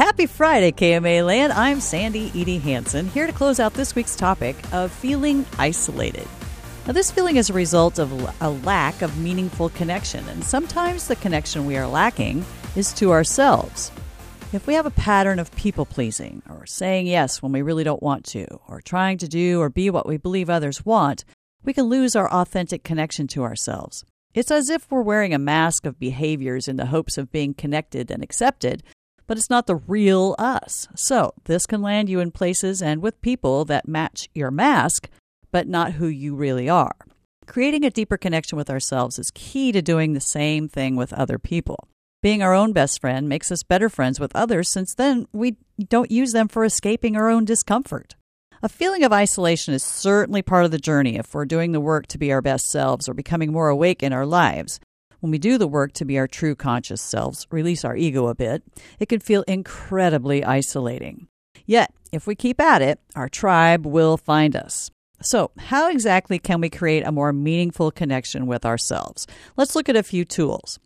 happy Friday, KMA Land. I'm Sandy Edie Hanson, here to close out this week's topic of feeling isolated. Now, this feeling is a result of a lack of meaningful connection, and sometimes the connection we are lacking is to ourselves. If we have a pattern of people pleasing, or saying yes when we really don't want to, or trying to do or be what we believe others want, we can lose our authentic connection to ourselves. It's as if we're wearing a mask of behaviors in the hopes of being connected and accepted, but it's not the real us. So, this can land you in places and with people that match your mask, but not who you really are. Creating a deeper connection with ourselves is key to doing the same thing with other people. Being our own best friend makes us better friends with others since then we don't use them for escaping our own discomfort. A feeling of isolation is certainly part of the journey if we're doing the work to be our best selves or becoming more awake in our lives. When we do the work to be our true conscious selves, release our ego a bit, it can feel incredibly isolating. Yet, if we keep at it, our tribe will find us. So, how exactly can we create a more meaningful connection with ourselves? Let's look at a few tools.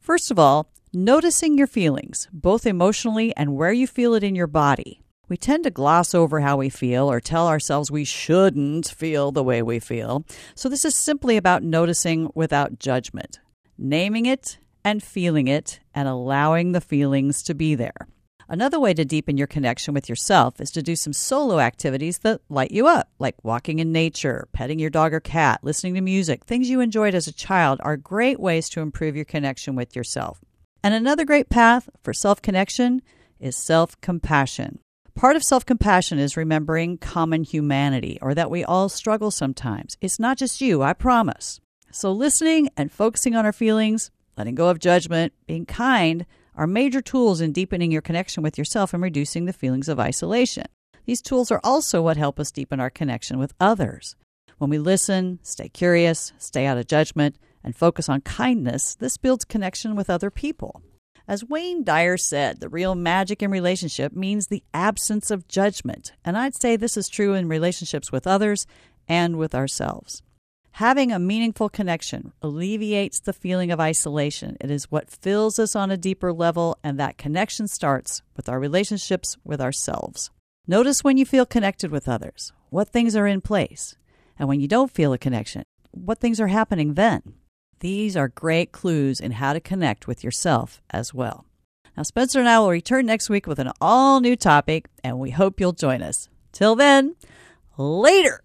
First of all, noticing your feelings, both emotionally and where you feel it in your body. We tend to gloss over how we feel or tell ourselves we shouldn't feel the way we feel. So, this is simply about noticing without judgment, naming it and feeling it, and allowing the feelings to be there. Another way to deepen your connection with yourself is to do some solo activities that light you up, like walking in nature, petting your dog or cat, listening to music. Things you enjoyed as a child are great ways to improve your connection with yourself. And another great path for self connection is self compassion. Part of self compassion is remembering common humanity, or that we all struggle sometimes. It's not just you, I promise. So, listening and focusing on our feelings, letting go of judgment, being kind are major tools in deepening your connection with yourself and reducing the feelings of isolation. These tools are also what help us deepen our connection with others. When we listen, stay curious, stay out of judgment, and focus on kindness, this builds connection with other people. As Wayne Dyer said, the real magic in relationship means the absence of judgment. And I'd say this is true in relationships with others and with ourselves. Having a meaningful connection alleviates the feeling of isolation. It is what fills us on a deeper level, and that connection starts with our relationships with ourselves. Notice when you feel connected with others, what things are in place. And when you don't feel a connection, what things are happening then. These are great clues in how to connect with yourself as well. Now, Spencer and I will return next week with an all new topic, and we hope you'll join us. Till then, later.